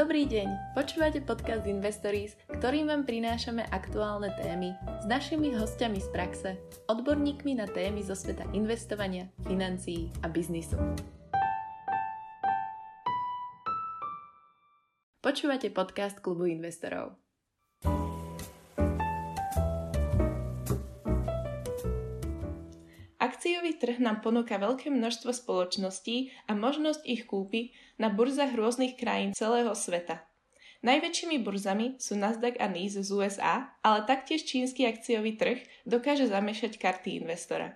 Dobrý deň, počúvate podcast Investories, ktorým vám prinášame aktuálne témy s našimi hostiami z praxe, odborníkmi na témy zo sveta investovania, financií a biznisu. Počúvate podcast Klubu investorov. Akciový trh nám ponúka veľké množstvo spoločností a možnosť ich kúpy na burzách rôznych krajín celého sveta. Najväčšími burzami sú Nasdaq a NYSE z USA, ale taktiež čínsky akciový trh dokáže zamiešať karty investora.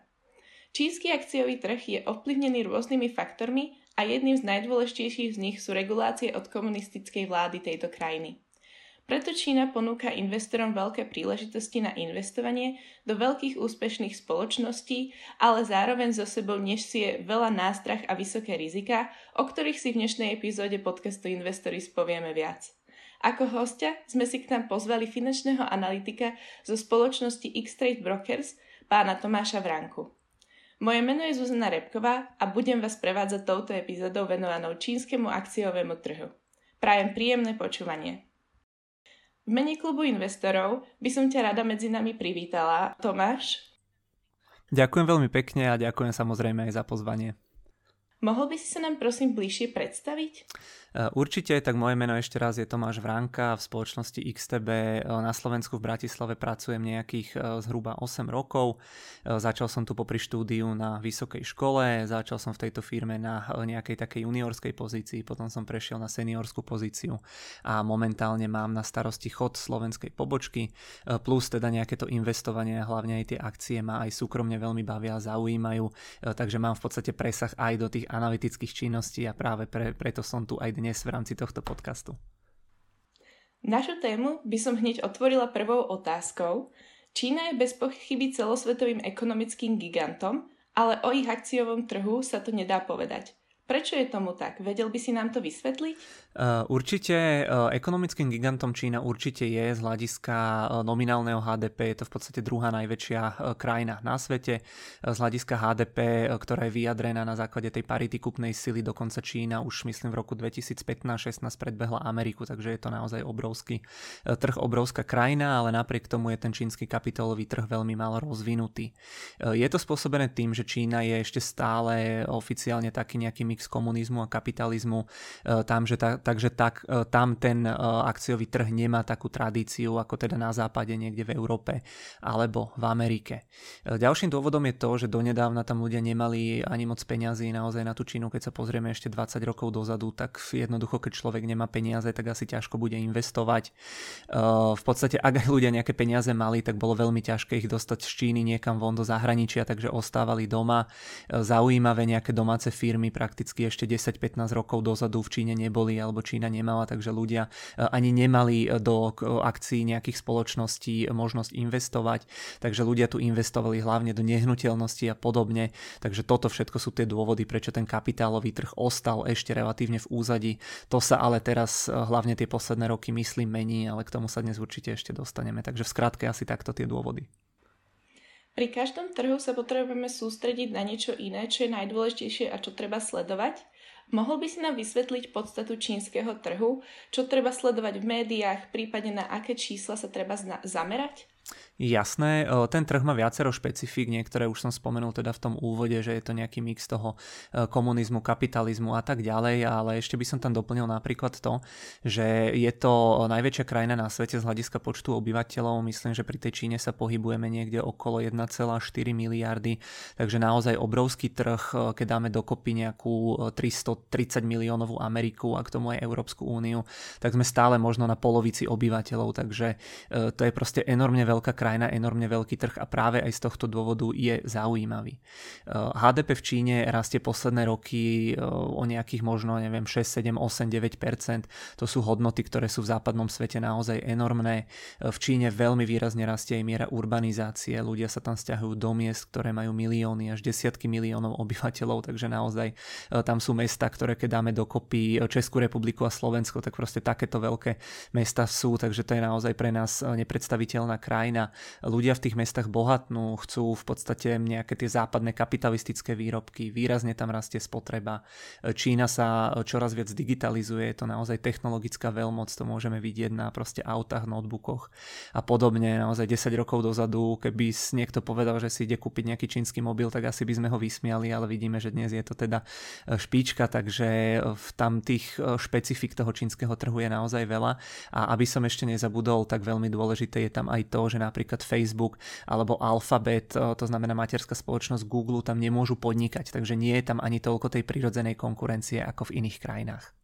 Čínsky akciový trh je ovplyvnený rôznymi faktormi a jedným z najdôležitejších z nich sú regulácie od komunistickej vlády tejto krajiny. Preto Čína ponúka investorom veľké príležitosti na investovanie do veľkých úspešných spoločností, ale zároveň so sebou nesie veľa nástrach a vysoké rizika, o ktorých si v dnešnej epizóde podcastu Investory spovieme viac. Ako hostia sme si k nám pozvali finančného analytika zo spoločnosti X-Trade Brokers, pána Tomáša Vranku. Moje meno je Zuzana Repková a budem vás prevádzať touto epizódou venovanou čínskemu akciovému trhu. Prajem príjemné počúvanie. V mene klubu investorov by som ťa rada medzi nami privítala. Tomáš? Ďakujem veľmi pekne a ďakujem samozrejme aj za pozvanie. Mohol by si sa nám prosím bližšie predstaviť? Eh, určite, tak moje meno ešte raz je Tomáš Vránka, v spoločnosti XTB eh, na Slovensku v Bratislave pracujem nejakých eh, zhruba 8 rokov. Začal som tu popri štúdiu na vysokej škole, začal som v tejto firme na nejakej takej juniorskej pozícii, potom som prešiel na seniorskú pozíciu a momentálne mám na starosti chod slovenskej pobočky, plus teda nejaké to investovanie, hlavne aj tie akcie ma aj súkromne veľmi bavia zaujímajú, takže mám v podstate presah aj do tých analytických činností a práve pre, preto som tu aj dnes v rámci tohto podcastu? Našu tému by som hneď otvorila prvou otázkou. Čína je bez pochyby celosvetovým ekonomickým gigantom, ale o ich akciovom trhu sa to nedá povedať. Prečo je tomu tak? Vedel by si nám to vysvetliť? Uh, určite uh, ekonomickým gigantom Čína určite je z hľadiska uh, nominálneho HDP, je to v podstate druhá najväčšia krajina na svete. Z hľadiska HDP, ktorá je vyjadrená na základe tej parity kupnej sily, dokonca Čína už myslím v roku 2015-16 predbehla Ameriku, takže je to naozaj obrovský trh, obrovská krajina, ale napriek tomu je ten čínsky kapitálový trh veľmi málo rozvinutý. Je to spôsobené tým, že Čína je ešte stále oficiálne taký nejaký mix komunizmu a kapitalizmu, e, tam, že ta, takže tak, e, tam ten e, akciový trh nemá takú tradíciu ako teda na západe niekde v Európe alebo v Amerike. Ďalším dôvodom je to, že donedávna tam ľudia nemali ani moc peňazí naozaj na tú Čínu, keď sa pozrieme ešte 20 rokov dozadu, tak jednoducho, keď človek nemá peniaze, tak asi ťažko bude investovať. V podstate, ak aj ľudia nejaké peniaze mali, tak bolo veľmi ťažké ich dostať z Číny niekam von do zahraničia, takže ostávali doma. Zaujímavé nejaké domáce firmy prakticky prakticky ešte 10-15 rokov dozadu v Číne neboli alebo Čína nemala, takže ľudia e, ani nemali e, do akcií nejakých spoločností možnosť investovať, takže ľudia tu investovali hlavne do nehnuteľnosti a podobne, takže toto všetko sú tie dôvody, prečo ten kapitálový trh ostal ešte relatívne v úzadi. To sa ale teraz e, hlavne tie posledné roky myslím mení, ale k tomu sa dnes určite ešte dostaneme, takže v skratke asi takto tie dôvody. Pri každom trhu sa potrebujeme sústrediť na niečo iné, čo je najdôležitejšie a čo treba sledovať. Mohol by si nám vysvetliť podstatu čínskeho trhu, čo treba sledovať v médiách, prípadne na aké čísla sa treba zamerať? Jasné, ten trh má viacero špecifík, niektoré už som spomenul teda v tom úvode, že je to nejaký mix toho komunizmu, kapitalizmu a tak ďalej, ale ešte by som tam doplnil napríklad to, že je to najväčšia krajina na svete z hľadiska počtu obyvateľov, myslím, že pri tej Číne sa pohybujeme niekde okolo 1,4 miliardy, takže naozaj obrovský trh, keď dáme dokopy nejakú 330 miliónovú Ameriku a k tomu aj Európsku úniu, tak sme stále možno na polovici obyvateľov, takže to je proste enormne veľká krajina, enormne veľký trh a práve aj z tohto dôvodu je zaujímavý. HDP v Číne rastie posledné roky eh, o nejakých možno, neviem, 6, 7, 8, 9%. To sú hodnoty, ktoré sú v západnom svete naozaj enormné. Eh, v Číne veľmi výrazne rastie aj miera urbanizácie. Ľudia sa tam stiahujú do miest, ktoré majú milióny až desiatky miliónov obyvateľov, takže naozaj tam sú mesta, ktoré keď dáme dokopy Českú republiku a Slovensko, tak proste takéto veľké mesta sú, takže to je naozaj pre nás nepredstaviteľná krajina krajina. Ľudia v tých mestách bohatnú, chcú v podstate nejaké tie západné kapitalistické výrobky, výrazne tam rastie spotreba. Čína sa čoraz viac digitalizuje, je to naozaj technologická veľmoc, to môžeme vidieť na proste autách, notebookoch a podobne. Naozaj 10 rokov dozadu, keby niekto povedal, že si ide kúpiť nejaký čínsky mobil, tak asi by sme ho vysmiali, ale vidíme, že dnes je to teda špička, takže v tam tých špecifik toho čínskeho trhu je naozaj veľa a aby som ešte nezabudol, tak veľmi dôležité je tam aj to, že napríklad Facebook alebo Alphabet, to znamená materská spoločnosť Google, tam nemôžu podnikať, takže nie je tam ani toľko tej prirodzenej konkurencie ako v iných krajinách.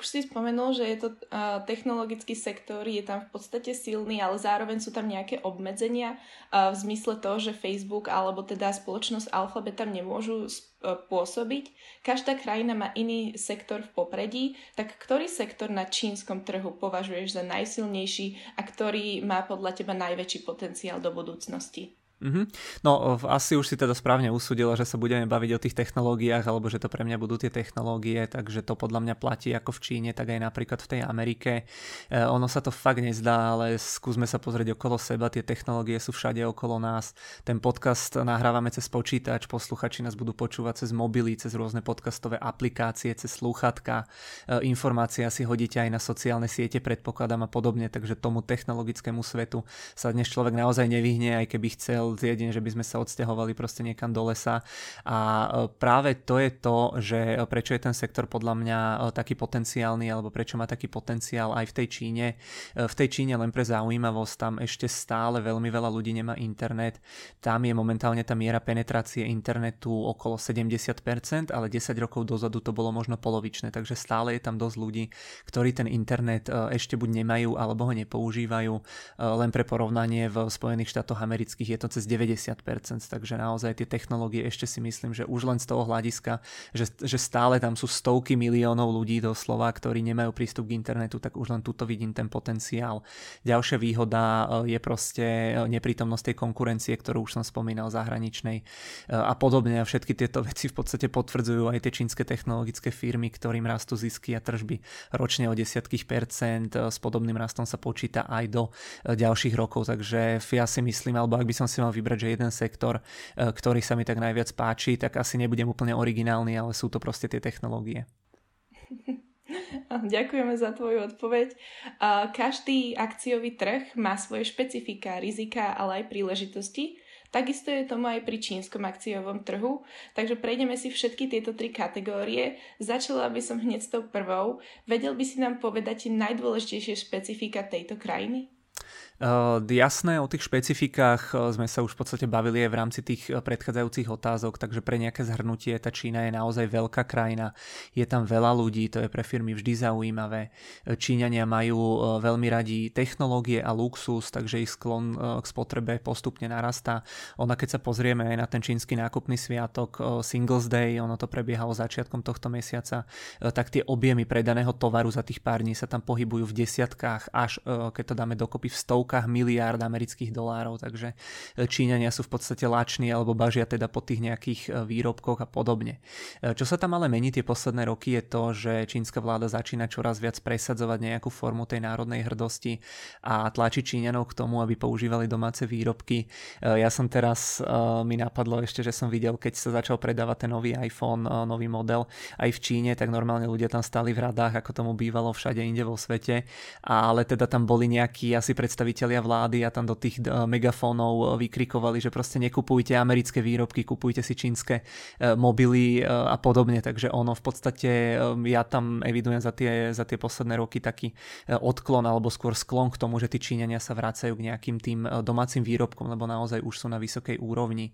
Už si spomenul, že je to uh, technologický sektor, je tam v podstate silný, ale zároveň sú tam nejaké obmedzenia uh, v zmysle toho, že Facebook alebo teda spoločnosť Alphabet tam nemôžu uh, pôsobiť. Každá krajina má iný sektor v popredí, tak ktorý sektor na čínskom trhu považuješ za najsilnejší a ktorý má podľa teba najväčší potenciál do budúcnosti? Mm-hmm. No asi už si teda správne usúdila, že sa budeme baviť o tých technológiách, alebo že to pre mňa budú tie technológie, takže to podľa mňa platí ako v Číne, tak aj napríklad v tej Amerike. E, ono sa to fakt nezdá, ale skúsme sa pozrieť okolo seba, tie technológie sú všade okolo nás. Ten podcast nahrávame cez počítač, posluchači nás budú počúvať cez mobily, cez rôzne podcastové aplikácie, cez slúchatka, e, informácie si hodíte aj na sociálne siete, predpokladám a podobne, takže tomu technologickému svetu sa dnes človek naozaj nevyhne, aj keby chcel jedine, že by sme sa odsťahovali proste niekam do lesa. A e, práve to je to, že e, prečo je ten sektor podľa mňa e, taký potenciálny, alebo prečo má taký potenciál aj v tej Číne. V tej Číne len pre zaujímavosť, tam ešte stále veľmi veľa ľudí nemá internet. Tam je momentálne tá miera penetrácie internetu okolo 70%, ale 10 rokov dozadu to bolo možno polovičné, takže stále je tam dosť ľudí, ktorí ten internet ešte buď nemajú, alebo ho nepoužívajú. Len pre porovnanie v Spojených štátoch amerických je to cez cez 90%, takže naozaj tie technológie ešte si myslím, že už len z toho hľadiska, že, že stále tam sú stovky miliónov ľudí doslova, ktorí nemajú prístup k internetu, tak už len tuto vidím ten potenciál. Ďalšia výhoda eh, je proste eh, neprítomnosť tej konkurencie, ktorú už som spomínal zahraničnej eh, a podobne a všetky tieto veci v podstate potvrdzujú aj tie čínske technologické firmy, ktorým rastú zisky a tržby ročne o desiatkých percent, s podobným rastom sa počíta aj do ďalších rokov, takže ja si myslím, alebo ak by som si mal mal vybrať, že jeden sektor, e, ktorý sa mi tak najviac páči, tak asi nebudem úplne originálny, ale sú to proste tie technológie. Ďakujeme za tvoju odpoveď. Každý akciový trh má svoje špecifika, rizika, ale aj príležitosti. Takisto je tomu aj pri čínskom akciovom trhu, takže prejdeme si všetky tieto tri kategórie. Začala by som hneď s tou prvou. Vedel by si nám povedať najdôležitejšie špecifika tejto krajiny? Uh, jasné, o tých špecifikách uh, sme sa už v podstate bavili aj v rámci tých uh, predchádzajúcich otázok, takže pre nejaké zhrnutie tá Čína je naozaj veľká krajina, je tam veľa ľudí, to je pre firmy vždy zaujímavé. Číňania majú veľmi radi technológie a luxus, takže ich sklon k spotrebe postupne narastá. Ona keď sa pozrieme aj na ten čínsky nákupný sviatok Singles Day, ono to prebiehalo začiatkom tohto mesiaca, tak tie objemy predaného tovaru za tých pár dní sa tam pohybujú v desiatkách, až keď to dáme dokopy v stovkách stovkách miliárd amerických dolárov, takže e, Číňania sú v podstate lační alebo bažia teda po tých nejakých e, výrobkoch a podobne. E, čo sa tam ale mení tie posledné roky je to, že čínska vláda začína čoraz viac presadzovať nejakú formu tej národnej hrdosti a tlačí Číňanov k tomu, aby používali domáce výrobky. Ja som teraz, mi napadlo ešte, že som videl, keď sa začal predávať ten nový iPhone, nový model aj v Číne, tak normálne ľudia tam stali v radách, ako tomu bývalo všade inde vo svete, ale teda tam boli nejakí asi predstaviteľi predstavitelia vlády a tam do tých eh, megafónov eh, vykrikovali, že proste nekupujte americké výrobky, kupujte si čínske eh, mobily a podobne, takže ono v podstate, ja tam evidujem za tie, za tie posledné roky taký odklon alebo skôr sklon k tomu, že tí Číňania sa vracajú k nejakým tým domácim výrobkom, lebo naozaj už sú na vysokej úrovni.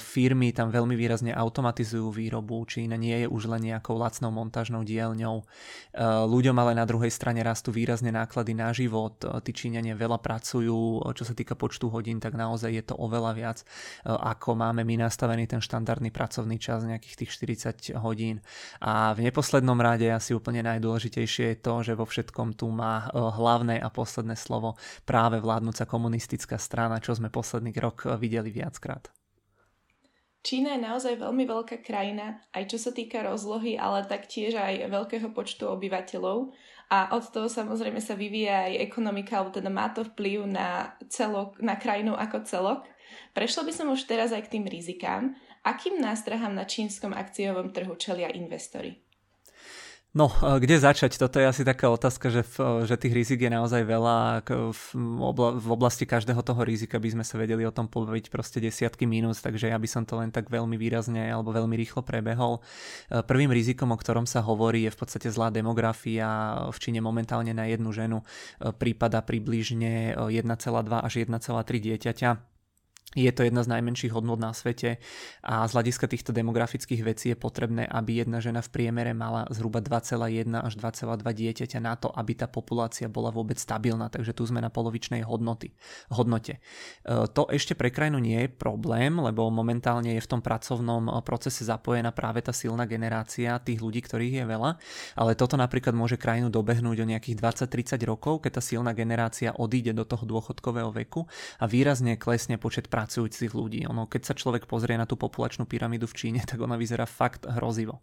Firmy tam veľmi výrazne automatizujú výrobu, Čína nie je už len nejakou lacnou montážnou dielňou. Ľuďom ale na druhej strane rastú výrazne náklady na život, tí Číňania veľa veľa pracujú, čo sa týka počtu hodín, tak naozaj je to oveľa viac, e, ako máme my nastavený ten štandardný pracovný čas, nejakých tých 40 hodín. A v neposlednom rade asi úplne najdôležitejšie je to, že vo všetkom tu má e, hlavné a posledné slovo práve vládnúca komunistická strana, čo sme posledný rok videli viackrát. Čína je naozaj veľmi veľká krajina, aj čo sa týka rozlohy, ale taktiež aj veľkého počtu obyvateľov. A od toho samozrejme sa vyvíja aj ekonomika, alebo teda má to vplyv na, celok, na krajinu ako celok. Prešlo by som už teraz aj k tým rizikám. Akým nástrahám na čínskom akciovom trhu čelia investori? No, e, kde začať? Toto je asi taká otázka, že, v, že tých rizik je naozaj veľa. V oblasti každého toho rizika by sme sa vedeli o tom povedať proste desiatky minút, takže ja by som to len tak veľmi výrazne alebo veľmi rýchlo prebehol. E, prvým rizikom, o ktorom sa hovorí, je v podstate zlá demografia. V Číne momentálne na jednu ženu e, prípada približne 1,2 až 1,3 dieťaťa je to jedna z najmenších hodnot na svete a z hľadiska týchto demografických vecí je potrebné, aby jedna žena v priemere mala zhruba 2,1 až 2,2 dieťaťa na to, aby tá populácia bola vôbec stabilná, takže tu sme na polovičnej hodnoty, hodnote. E, to ešte pre krajinu nie je problém, lebo momentálne je v tom pracovnom procese zapojená práve tá silná generácia tých ľudí, ktorých je veľa, ale toto napríklad môže krajinu dobehnúť o nejakých 20-30 rokov, keď tá silná generácia odíde do toho dôchodkového veku a výrazne klesne počet pracujúcich ľudí. Ono, keď sa človek pozrie na tú populačnú pyramídu v Číne, tak ona vyzerá fakt hrozivo.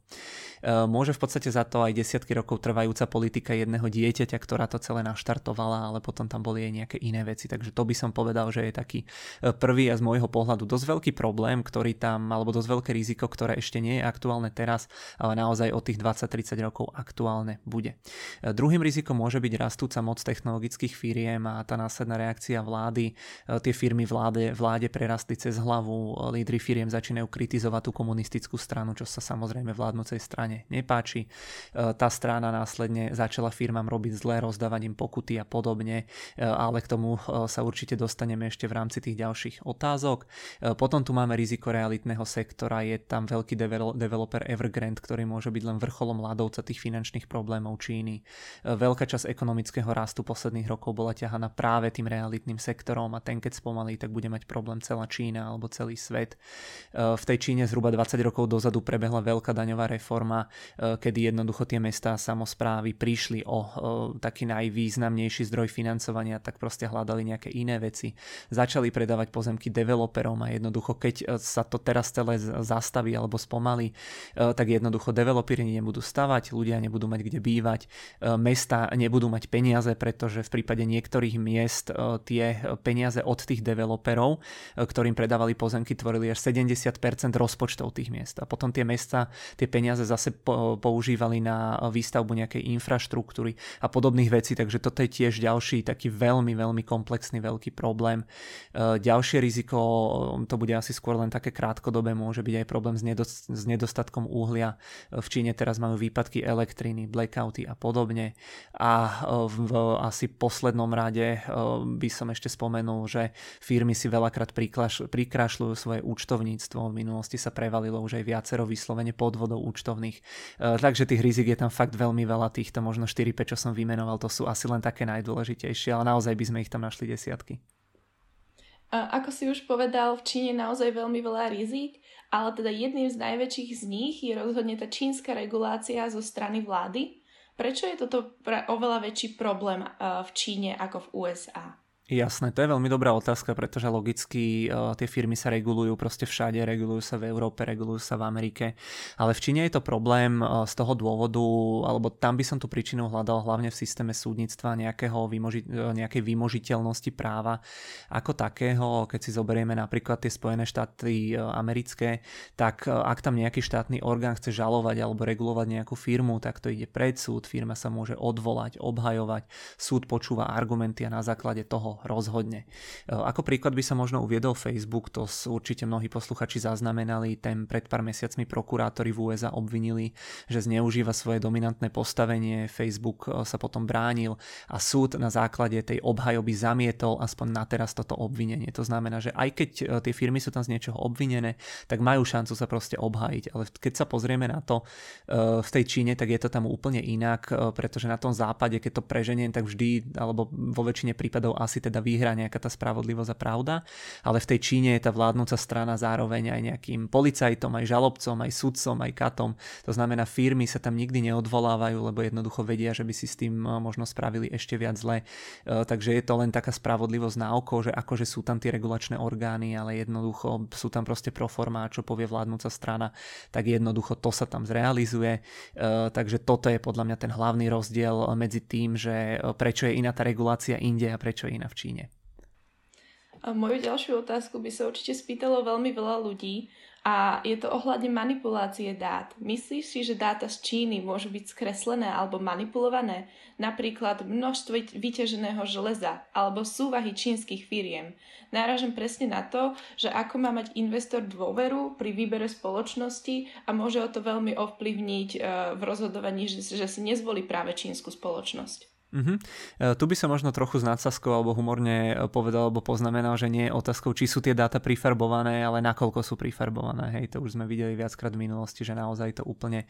E, môže v podstate za to aj desiatky rokov trvajúca politika jedného dieťaťa, ktorá to celé naštartovala, ale potom tam boli aj nejaké iné veci. Takže to by som povedal, že je taký e, prvý a z môjho pohľadu dosť veľký problém, ktorý tam, alebo dosť veľké riziko, ktoré ešte nie je aktuálne teraz, ale naozaj od tých 20-30 rokov aktuálne bude. E, druhým rizikom môže byť rastúca moc technologických firiem a tá následná reakcia vlády. Tie firmy vláde, vláde prerastli cez hlavu, lídry firiem začínajú kritizovať tú komunistickú stranu, čo sa samozrejme vládnocej strane nepáči. E, tá strana následne začala firmám robiť zlé, rozdávať im pokuty a podobne, e, ale k tomu sa určite dostaneme ešte v rámci tých ďalších otázok. Potom tu máme riziko realitného sektora, je tam veľký developer Evergrande, ktorý môže byť len vrcholom ľadovca tých finančných problémov Číny. Veľká časť ekonomického rastu posledných rokov bola ťahaná práve tým realitným sektorom a ten keď spomalí, tak bude mať problém celá Čína alebo celý svet. E, v tej Číne zhruba 20 rokov dozadu prebehla veľká daňová reforma, e, kedy jednoducho tie mestá a samozprávy prišli o e, taký najvýznamnejší zdroj financovania, tak proste hľadali nejaké iné veci. Začali predávať pozemky developerom a jednoducho, keď sa to teraz celé zastaví alebo spomalí, tak jednoducho developeri nebudú stavať, ľudia nebudú mať kde bývať, mesta nebudú mať peniaze, pretože v prípade niektorých miest tie peniaze od tých developerov ktorým predávali pozemky, tvorili až 70% rozpočtov tých miest. A potom tie mesta tie peniaze zase používali na výstavbu nejakej infraštruktúry a podobných vecí, takže toto je tiež ďalší taký veľmi, veľmi komplexný veľký problém. E, ďalšie riziko, to bude asi skôr len také krátkodobé, môže byť aj problém s, nedostatkom uhlia. V Číne teraz majú výpadky elektriny, blackouty a podobne. A e, v asi poslednom rade e, by som ešte spomenul, že firmy si veľakrát prikrašľujú svoje účtovníctvo. V minulosti sa prevalilo už aj viacero vyslovene podvodov účtovných. E, takže tých rizik je tam fakt veľmi veľa. Týchto možno 4-5, čo som vymenoval, to sú asi len také najdôležitejšie, ale naozaj by sme ich tam našli desiatky. A ako si už povedal, v Číne naozaj veľmi veľa rizik, ale teda jedným z najväčších z nich je rozhodne tá čínska regulácia zo strany vlády. Prečo je toto oveľa väčší problém e, v Číne ako v USA? Jasné, to je veľmi dobrá otázka, pretože logicky uh, tie firmy sa regulujú proste všade, regulujú sa v Európe, regulujú sa v Amerike, ale v Číne je to problém uh, z toho dôvodu, alebo tam by som tú príčinu hľadal hlavne v systéme súdnictva nejakého vymoži- uh, nejakej vymožiteľnosti práva ako takého, keď si zoberieme napríklad tie Spojené štáty uh, americké, tak uh, ak tam nejaký štátny orgán chce žalovať alebo regulovať nejakú firmu, tak to ide pred súd, firma sa môže odvolať, obhajovať, súd počúva argumenty a na základe toho rozhodne. E, ako príklad by sa možno uviedol Facebook, to určite mnohí posluchači zaznamenali, ten pred pár mesiacmi prokurátori v USA obvinili, že zneužíva svoje dominantné postavenie, Facebook e, sa potom bránil a súd na základe tej obhajoby zamietol aspoň na teraz toto obvinenie. To znamená, že aj keď e, tie firmy sú tam z niečoho obvinené, tak majú šancu sa proste obhajiť. Ale keď sa pozrieme na to v tej Číne, tak je to tam úplne inak, pretože na tom západe, keď to preženiem, tak vždy, alebo vo väčšine prípadov asi teda vyhrá nejaká tá spravodlivosť a pravda, ale v tej Číne je tá vládnúca strana zároveň aj nejakým policajtom, aj žalobcom, aj sudcom, aj katom. To znamená, firmy sa tam nikdy neodvolávajú, lebo jednoducho vedia, že by si s tým e, možno spravili ešte viac zle. Takže je to len taká spravodlivosť na oko, že akože sú tam tie regulačné orgány, ale jednoducho sú tam proste proforma, čo povie vládnúca strana, tak jednoducho to sa tam zrealizuje. Takže toto je podľa mňa ten hlavný rozdiel medzi tým, že prečo je iná tá regulácia inde a prečo je iná v Číne. A moju ďalšiu otázku by sa určite spýtalo veľmi veľa ľudí a je to ohľadne manipulácie dát. Myslíš si, že dáta z Číny môžu byť skreslené alebo manipulované? Napríklad množstvo vyťaženého železa alebo súvahy čínskych firiem. Náražem presne na to, že ako má mať investor dôveru pri výbere spoločnosti a môže o to veľmi ovplyvniť eh, v rozhodovaní, že si nezvolí práve čínsku spoločnosť. Uh-huh. Tu by som možno trochu s nadsázkou alebo humorne e, povedal alebo poznamenal, že nie je otázkou, či sú tie dáta prifarbované, ale nakoľko sú prifarbované. Hej, to už sme videli viackrát v minulosti, že naozaj to úplne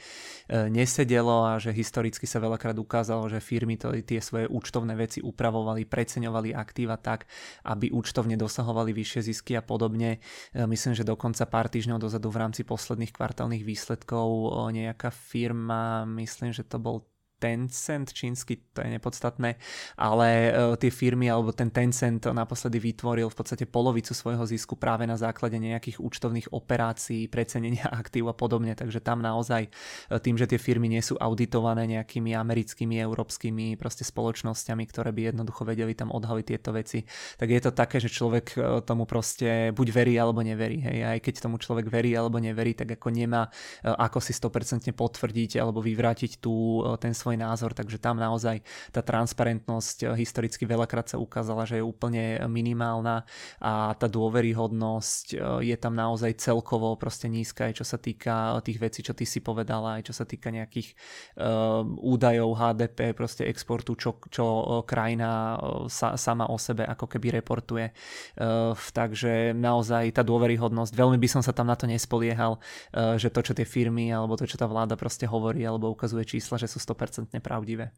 e, nesedelo a že historicky sa veľakrát ukázalo, že firmy to, tie svoje účtovné veci upravovali, preceňovali aktíva tak, aby účtovne dosahovali vyššie zisky a podobne. Myslím, že dokonca pár týždňov dozadu v rámci posledných kvartálnych výsledkov nejaká firma, myslím, že to bol Tencent, čínsky, to je nepodstatné, ale uh, tie firmy alebo ten Tencent naposledy vytvoril v podstate polovicu svojho zisku práve na základe nejakých účtovných operácií, precenenia aktív a podobne, takže tam naozaj uh, tým, že tie firmy nie sú auditované nejakými americkými, európskymi proste spoločnosťami, ktoré by jednoducho vedeli tam odhaliť tieto veci, tak je to také, že človek uh, tomu proste buď verí alebo neverí. Hej. Aj keď tomu človek verí alebo neverí, tak ako nemá ako si 100% potvrdiť alebo vyvrátiť tú, ten svoj svoj názor, takže tam naozaj tá transparentnosť eh, historicky veľakrát sa ukázala, že je úplne minimálna a tá dôveryhodnosť eh, je tam naozaj celkovo proste nízka, aj čo sa týka tých vecí, čo ty si povedala, aj čo sa týka nejakých údajov HDP, proste exportu, čo, čo krajina sa, sama o sebe ako keby reportuje. Takže naozaj tá dôveryhodnosť, veľmi by som sa tam na to nespoliehal, že to, čo tie firmy alebo to, čo tá vláda proste hovorí alebo ukazuje čísla, že sú 100% 100% pravdivé.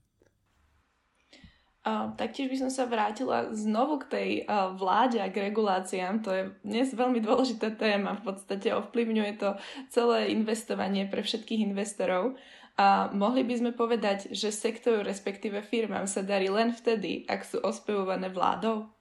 Uh, taktiež by som sa vrátila znovu k tej uh, vláde a k reguláciám. To je dnes veľmi dôležitá téma. V podstate ovplyvňuje to celé investovanie pre všetkých investorov. A mohli by sme povedať, že sektoru, respektíve firmám sa darí len vtedy, ak sú ospevované vládou?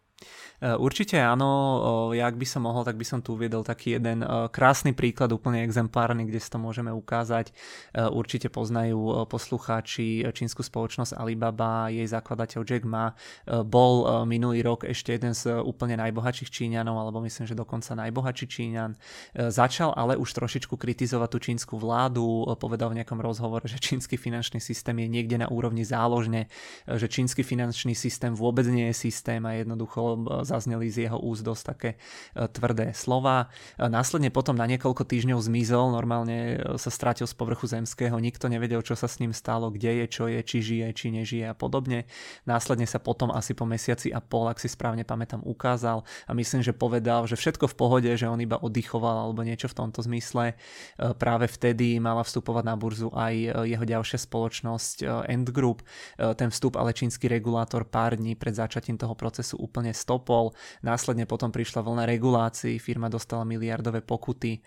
E, určite áno, ja ak by som mohol, tak by som tu uviedol taký jeden e, krásny príklad, úplne exemplárny, kde si to môžeme ukázať. Určite poznajú poslucháči čínsku spoločnosť Alibaba, jej zakladateľ Jack Ma. Bol minulý rok ešte jeden z úplne najbohatších Číňanov, alebo myslím, že dokonca najbohatší Číňan. Začal ale už trošičku kritizovať tú čínsku vládu, povedal v nejakom rozhovore, že čínsky finančný systém je niekde na úrovni záložne, že čínsky finančný systém vôbec nie je systém a jednoducho zazneli z jeho úst dosť také e, tvrdé slova. E, následne potom na niekoľko týždňov zmizol, normálne e, sa strátil z povrchu zemského, nikto nevedel, čo sa s ním stalo, kde je, čo je, či žije, či nežije a podobne. Následne sa potom asi po mesiaci a pol, ak si správne pamätám, ukázal a myslím, že povedal, že všetko v pohode, že on iba oddychoval alebo niečo v tomto zmysle. Práve vtedy mala vstupovať na burzu aj jeho ďalšia spoločnosť End Group. Ten vstup ale čínsky regulátor pár dní pred začatím toho procesu úplne stopol monopol, následne potom prišla vlna regulácií, firma dostala miliardové pokuty, e,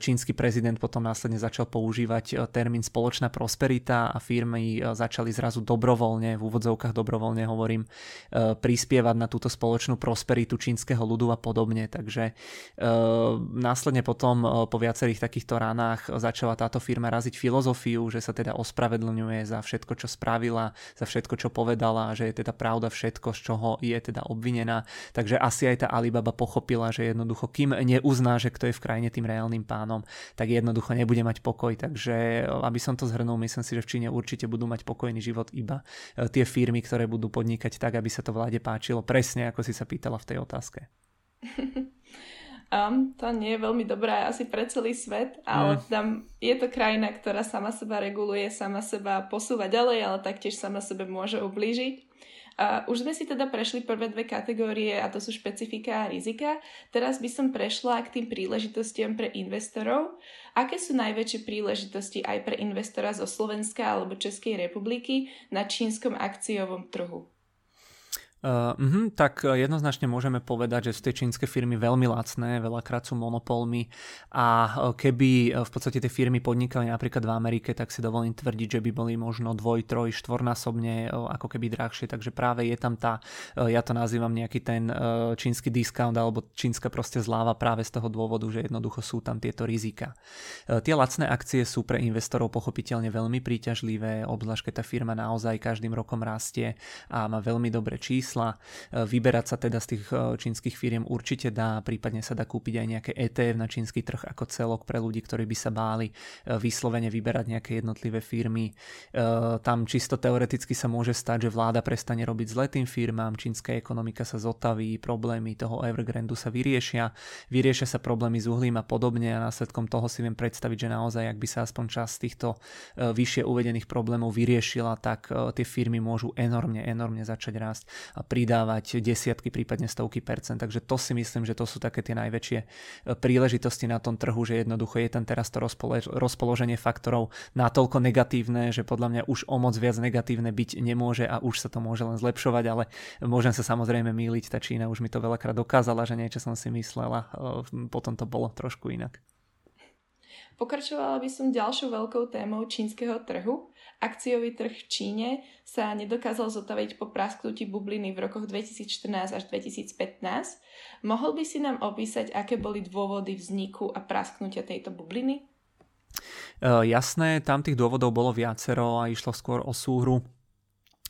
čínsky prezident potom následne začal používať e, termín spoločná prosperita a firmy e, začali zrazu dobrovoľne, v úvodzovkách dobrovoľne hovorím, prispievať na túto spoločnú prosperitu čínskeho ľudu a podobne, takže následne potom po viacerých takýchto ranách začala táto firma raziť filozofiu, že sa teda ospravedlňuje za všetko, čo spravila, za všetko, čo povedala, že je teda pravda všetko, z čoho je teda obvinená Takže asi aj tá Alibaba pochopila, že jednoducho, kým neuzná, že kto je v krajine tým reálnym pánom, tak jednoducho nebude mať pokoj. Takže aby som to zhrnul, myslím si, že v Číne určite budú mať pokojný život iba e, tie firmy, ktoré budú podnikať tak, aby sa to vláde páčilo. Presne ako si sa pýtala v tej otázke. Um, to nie je veľmi dobré asi pre celý svet, ale mm. tam je to krajina, ktorá sama seba reguluje, sama seba posúva ďalej, ale taktiež sama sebe môže ublížiť. Uh, už sme si teda prešli prvé dve kategórie a to sú špecifika a rizika. Teraz by som prešla k tým príležitostiam pre investorov. Aké sú najväčšie príležitosti aj pre investora zo Slovenska alebo Českej republiky na čínskom akciovom trhu? Uh, uh, tak jednoznačne môžeme povedať, že sú tie čínske firmy veľmi lacné, veľakrát sú monopolmi a keby v podstate tie firmy podnikali napríklad v Amerike, tak si dovolím tvrdiť, že by boli možno dvoj, troj, štvornásobne ako keby drahšie, takže práve je tam tá, ja to nazývam nejaký ten čínsky discount alebo čínska proste zláva práve z toho dôvodu, že jednoducho sú tam tieto rizika. Tie lacné akcie sú pre investorov pochopiteľne veľmi príťažlivé, obzvlášť keď tá firma naozaj každým rokom rastie a má veľmi dobré čísla čísla. E, vyberať sa teda z tých e, čínskych firiem určite dá, prípadne sa dá kúpiť aj nejaké ETF na čínsky trh ako celok pre ľudí, ktorí by sa báli e, vyslovene vyberať nejaké jednotlivé firmy. Tam čisto teoreticky sa môže stať, že vláda prestane robiť zle tým firmám, čínska ekonomika sa zotaví, problémy toho Evergrandu sa vyriešia, vyriešia sa problémy s uhlím a podobne a následkom toho si viem predstaviť, že naozaj, ak by sa aspoň časť týchto vyššie uvedených problémov vyriešila, tak tie firmy môžu enormne, enormne začať rásť a pridávať desiatky, prípadne stovky percent. Takže to si myslím, že to sú také tie najväčšie e, príležitosti na tom trhu, že jednoducho je tam teraz to rozpoloženie faktorov natoľko negatívne, že podľa mňa už o moc viac negatívne byť nemôže a už sa to môže len zlepšovať, ale môžem sa samozrejme míliť, tá Čína už mi to veľakrát dokázala, že niečo som si myslela, e, potom to bolo trošku inak. Pokračovala by som ďalšou veľkou témou čínskeho trhu. Akciový trh v Číne sa nedokázal zotaviť po prasknutí bubliny v rokoch 2014 až 2015. Mohol by si nám opísať, aké boli dôvody vzniku a prasknutia tejto bubliny? Uh, jasné, tam tých dôvodov bolo viacero a išlo skôr o súhru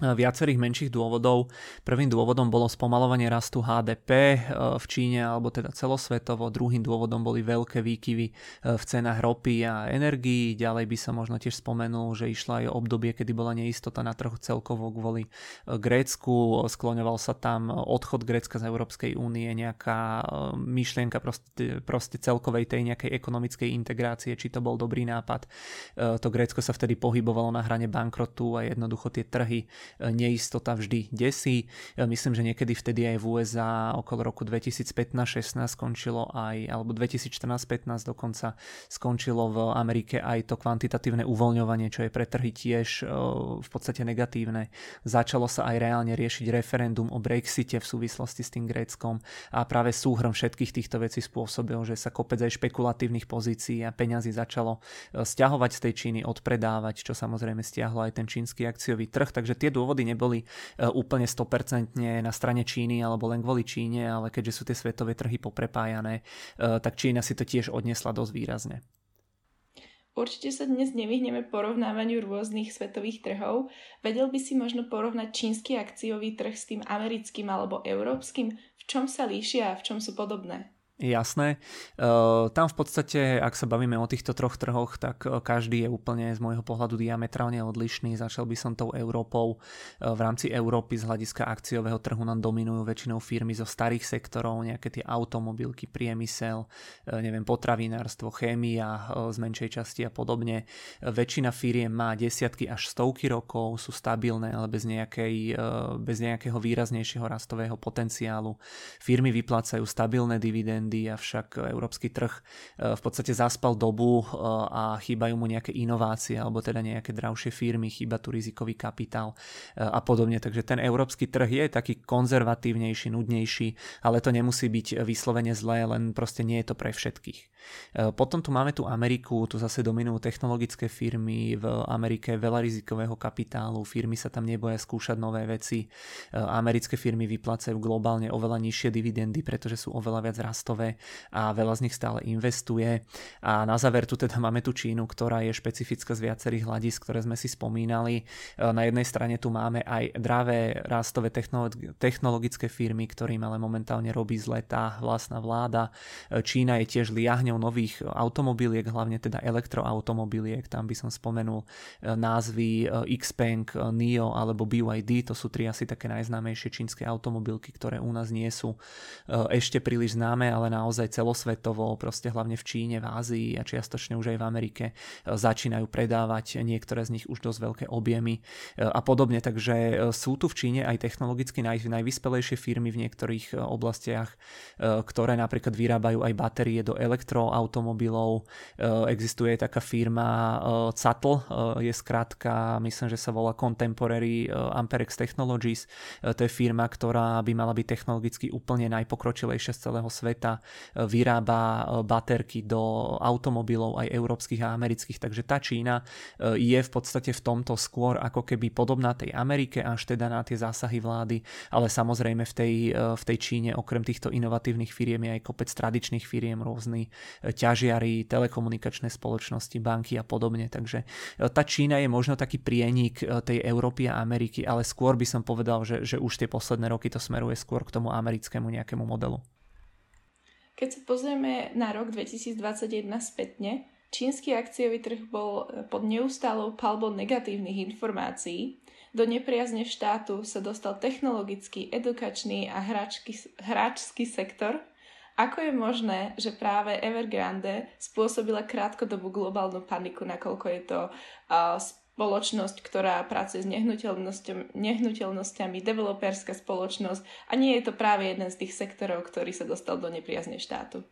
viacerých menších dôvodov. Prvým dôvodom bolo spomalovanie rastu HDP e, v Číne alebo teda celosvetovo. Druhým dôvodom boli veľké výkyvy e, v cenách ropy a energií. Ďalej by sa možno tiež spomenul, že išla aj obdobie, kedy bola neistota na trhu celkovo kvôli e, Grécku. Skloňoval sa tam odchod Grécka z Európskej únie, nejaká myšlienka proste, proste celkovej tej nejakej ekonomickej integrácie, či to bol dobrý nápad. To Grécko sa vtedy pohybovalo na hrane bankrotu a jednoducho tie trhy neistota vždy desí. Myslím, že niekedy vtedy aj v USA okolo roku 2015-16 skončilo aj, alebo 2014-15 dokonca skončilo v Amerike aj to kvantitatívne uvoľňovanie, čo je pre trhy tiež v podstate negatívne. Začalo sa aj reálne riešiť referendum o Brexite v súvislosti s tým Gréckom a práve súhrom všetkých týchto vecí spôsobil, že sa kopec aj špekulatívnych pozícií a peňazí začalo stiahovať z tej Číny, odpredávať, čo samozrejme stiahlo aj ten čínsky akciový trh, takže tie dôvody neboli e, úplne 100% na strane Číny alebo len kvôli Číne, ale keďže sú tie svetové trhy poprepájané, e, tak Čína si to tiež odnesla dosť výrazne. Určite sa dnes nevyhneme porovnávaniu rôznych svetových trhov. Vedel by si možno porovnať čínsky akciový trh s tým americkým alebo európskym? V čom sa líšia a v čom sú podobné? Jasné. Uh, tam v podstate, ak sa bavíme o týchto troch trhoch, tak uh, každý je úplne z môjho pohľadu diametrálne odlišný. Začal by som tou Európou. Uh, v rámci Európy z hľadiska akciového trhu nám dominujú väčšinou firmy zo starých sektorov, nejaké tie automobilky, priemysel, neviem, potravinárstvo, chémia z menšej časti a podobne. Väčšina firiem má desiatky až stovky rokov, sú stabilné, ale bez, nejakej, bez nejakého výraznejšieho rastového potenciálu. Firmy vyplácajú stabilné dividendy, trendy, avšak európsky trh e, v podstate zaspal dobu e, a chýbajú mu nejaké inovácie alebo teda nejaké drahšie firmy, chýba tu rizikový kapitál e, a podobne. Takže ten európsky trh je taký konzervatívnejší, nudnejší, ale to nemusí byť vyslovene zlé, len proste nie je to pre všetkých. Potom tu máme tu Ameriku, tu zase dominujú technologické firmy, v Amerike veľa rizikového kapitálu, firmy sa tam neboja skúšať nové veci, americké firmy vyplácajú globálne oveľa nižšie dividendy, pretože sú oveľa viac rastové zaujímavé a veľa z nich stále investuje. A na záver tu teda máme tú Čínu, ktorá je špecifická z viacerých hľadisk, ktoré sme si spomínali. E, na jednej strane tu máme aj dravé rastové technologické firmy, ktorým ale momentálne robí zle tá vlastná vláda. E, Čína je tiež liahňou nových automobiliek, hlavne teda elektroautomobiliek. Tam by som spomenul e, názvy Xpeng, NIO alebo BYD. To sú tri asi také najznámejšie čínske automobilky, ktoré u nás nie sú ešte príliš známe, ale ale naozaj celosvetovo, proste hlavne v Číne, v Ázii a čiastočne už aj v Amerike začínajú predávať niektoré z nich už dosť veľké objemy a podobne. Takže sú tu v Číne aj technologicky naj, najvyspelejšie firmy v niektorých oblastiach, ktoré napríklad vyrábajú aj batérie do elektroautomobilov. Existuje taká firma CATL, je skrátka, myslím, že sa volá Contemporary Amperex Technologies. To je firma, ktorá by mala byť technologicky úplne najpokročilejšia z celého sveta. Vyrába baterky do automobilov aj európskych a amerických, takže tá Čína je v podstate v tomto skôr ako keby podobná tej Amerike až teda na tie zásahy vlády, ale samozrejme v tej, v tej Číne okrem týchto inovatívnych firiem je aj kopec tradičných firiem, rôzny ťažiari, telekomunikačné spoločnosti, banky a podobne. Takže tá Čína je možno taký prienik tej Európy a Ameriky, ale skôr by som povedal, že, že už tie posledné roky to smeruje skôr k tomu americkému nejakému modelu. Keď sa pozrieme na rok 2021 spätne, čínsky akciový trh bol pod neustálou palbou negatívnych informácií. Do nepriazne štátu sa dostal technologický, edukačný a hráčky, hráčský sektor. Ako je možné, že práve Evergrande spôsobila krátkodobú globálnu paniku, nakoľko je to uh, spoločnosť, ktorá pracuje s nehnuteľnosťami, developerská spoločnosť a nie je to práve jeden z tých sektorov, ktorý sa dostal do nepriazne štátu.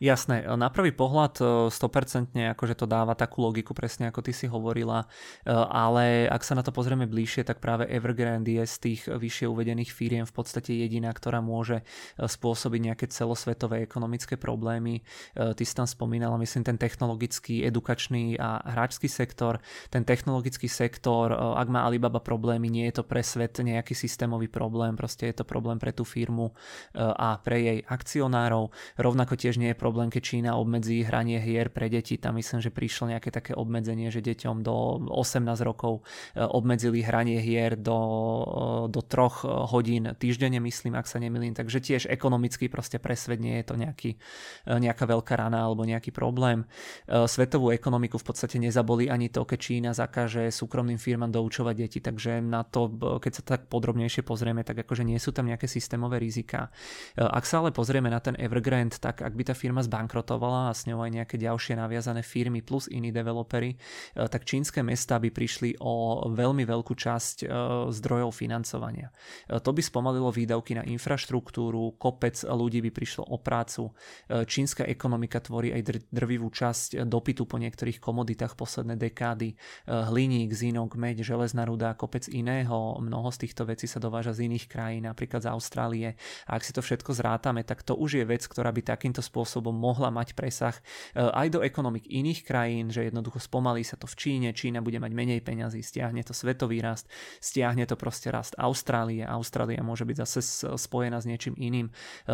Jasné, na prvý pohľad 100% e, akože to dáva takú logiku, presne ako ty si hovorila, e, ale ak sa na to pozrieme bližšie, tak práve Evergrande je z tých vyššie uvedených firiem v podstate jediná, ktorá môže e, spôsobiť nejaké celosvetové ekonomické problémy. Ty si tam spomínala, myslím, ten technologický, edukačný a hráčsky sektor. Ten technologický sektor, ak má Alibaba problémy, nie je to pre svet nejaký systémový problém, proste je to problém pre tú firmu a pre jej akcionárov. Rovnako tiež nie je problém problém, keď Čína obmedzí hranie hier pre deti. Tam myslím, že prišlo nejaké také obmedzenie, že deťom do 18 rokov e, obmedzili hranie hier do, e, do troch hodín týždenne, myslím, ak sa nemýlim. Takže tiež ekonomicky proste pre svet nie je to nejaký, e, nejaká veľká rana alebo nejaký problém. Svetovú ekonomiku v podstate nezaboli ani to, keď Čína zakáže súkromným firmám doučovať deti. Takže na to, keď sa tak podrobnejšie pozrieme, tak akože nie sú tam nejaké systémové rizika. Ak sa ale pozrieme na ten Evergrande, tak ak by tá firma firma zbankrotovala a s ňou aj nejaké ďalšie naviazané firmy plus iní developery, eh, tak čínske mesta by prišli o veľmi veľkú časť eh, zdrojov financovania. Eh, to by spomalilo výdavky na infraštruktúru, kopec ľudí by prišlo o prácu. Čínska ekonomika tvorí aj drvivú časť dopytu po niektorých komoditách posledné dekády. Hliník, zinok, meď, železná ruda kopec iného. Mnoho z týchto vecí sa dováža z iných krajín, napríklad z Austrálie. A ak si to všetko zrátame, tak to už je vec, ktorá by takýmto spôsobom spôsobom mohla mať presah e, aj do ekonomik iných krajín, že jednoducho spomalí sa to v Číne, Čína bude mať menej peňazí, stiahne to svetový rast, stiahne to proste rast Austrálie, Austrália môže byť zase spojená s niečím iným. E,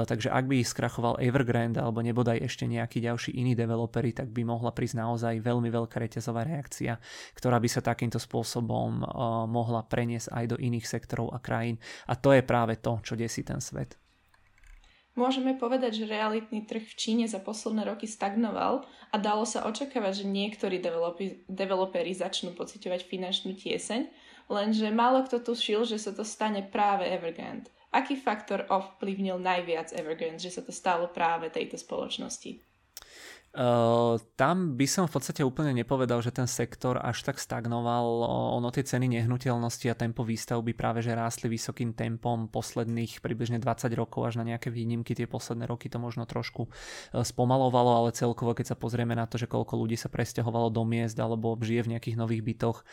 takže ak by skrachoval Evergrande alebo nebodaj ešte nejaký ďalší iný developery, tak by mohla prísť naozaj veľmi veľká reťazová reakcia, ktorá by sa takýmto spôsobom e, mohla preniesť aj do iných sektorov a krajín. A to je práve to, čo desí ten svet. Môžeme povedať, že realitný trh v Číne za posledné roky stagnoval a dalo sa očakávať, že niektorí developeri začnú pocitovať finančnú tieseň, lenže málo kto tušil, že sa to stane práve Evergrande. Aký faktor ovplyvnil najviac Evergrande, že sa to stalo práve tejto spoločnosti? Uh, tam by som v podstate úplne nepovedal, že ten sektor až tak stagnoval. Ono tie ceny nehnuteľnosti a tempo výstavby práve že rástli vysokým tempom posledných približne 20 rokov až na nejaké výnimky. Tie posledné roky to možno trošku uh, spomalovalo, ale celkovo keď sa pozrieme na to, že koľko ľudí sa presťahovalo do miest alebo žije v nejakých nových bytoch,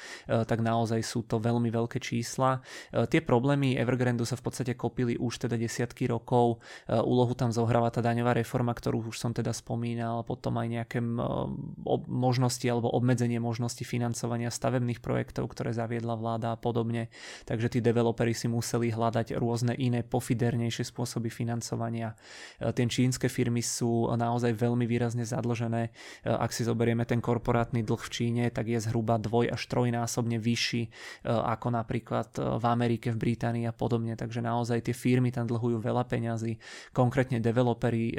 tak naozaj sú to veľmi veľké čísla. Tie problémy Evergrandu sa v podstate kopili už teda desiatky rokov. Úlohu tam zohráva tá daňová reforma, ktorú už som teda spomínal, potom potom aj nejaké možnosti alebo obmedzenie možnosti financovania stavebných projektov, ktoré zaviedla vláda a podobne. Takže tí developeri si museli hľadať rôzne iné pofidernejšie spôsoby financovania. E, tie čínske firmy sú naozaj veľmi výrazne zadlžené. E, ak si zoberieme ten korporátny dlh v Číne, tak je zhruba dvoj až trojnásobne vyšší e, ako napríklad v Amerike, v Británii a podobne. Takže naozaj tie firmy tam dlhujú veľa peňazí. Konkrétne developeri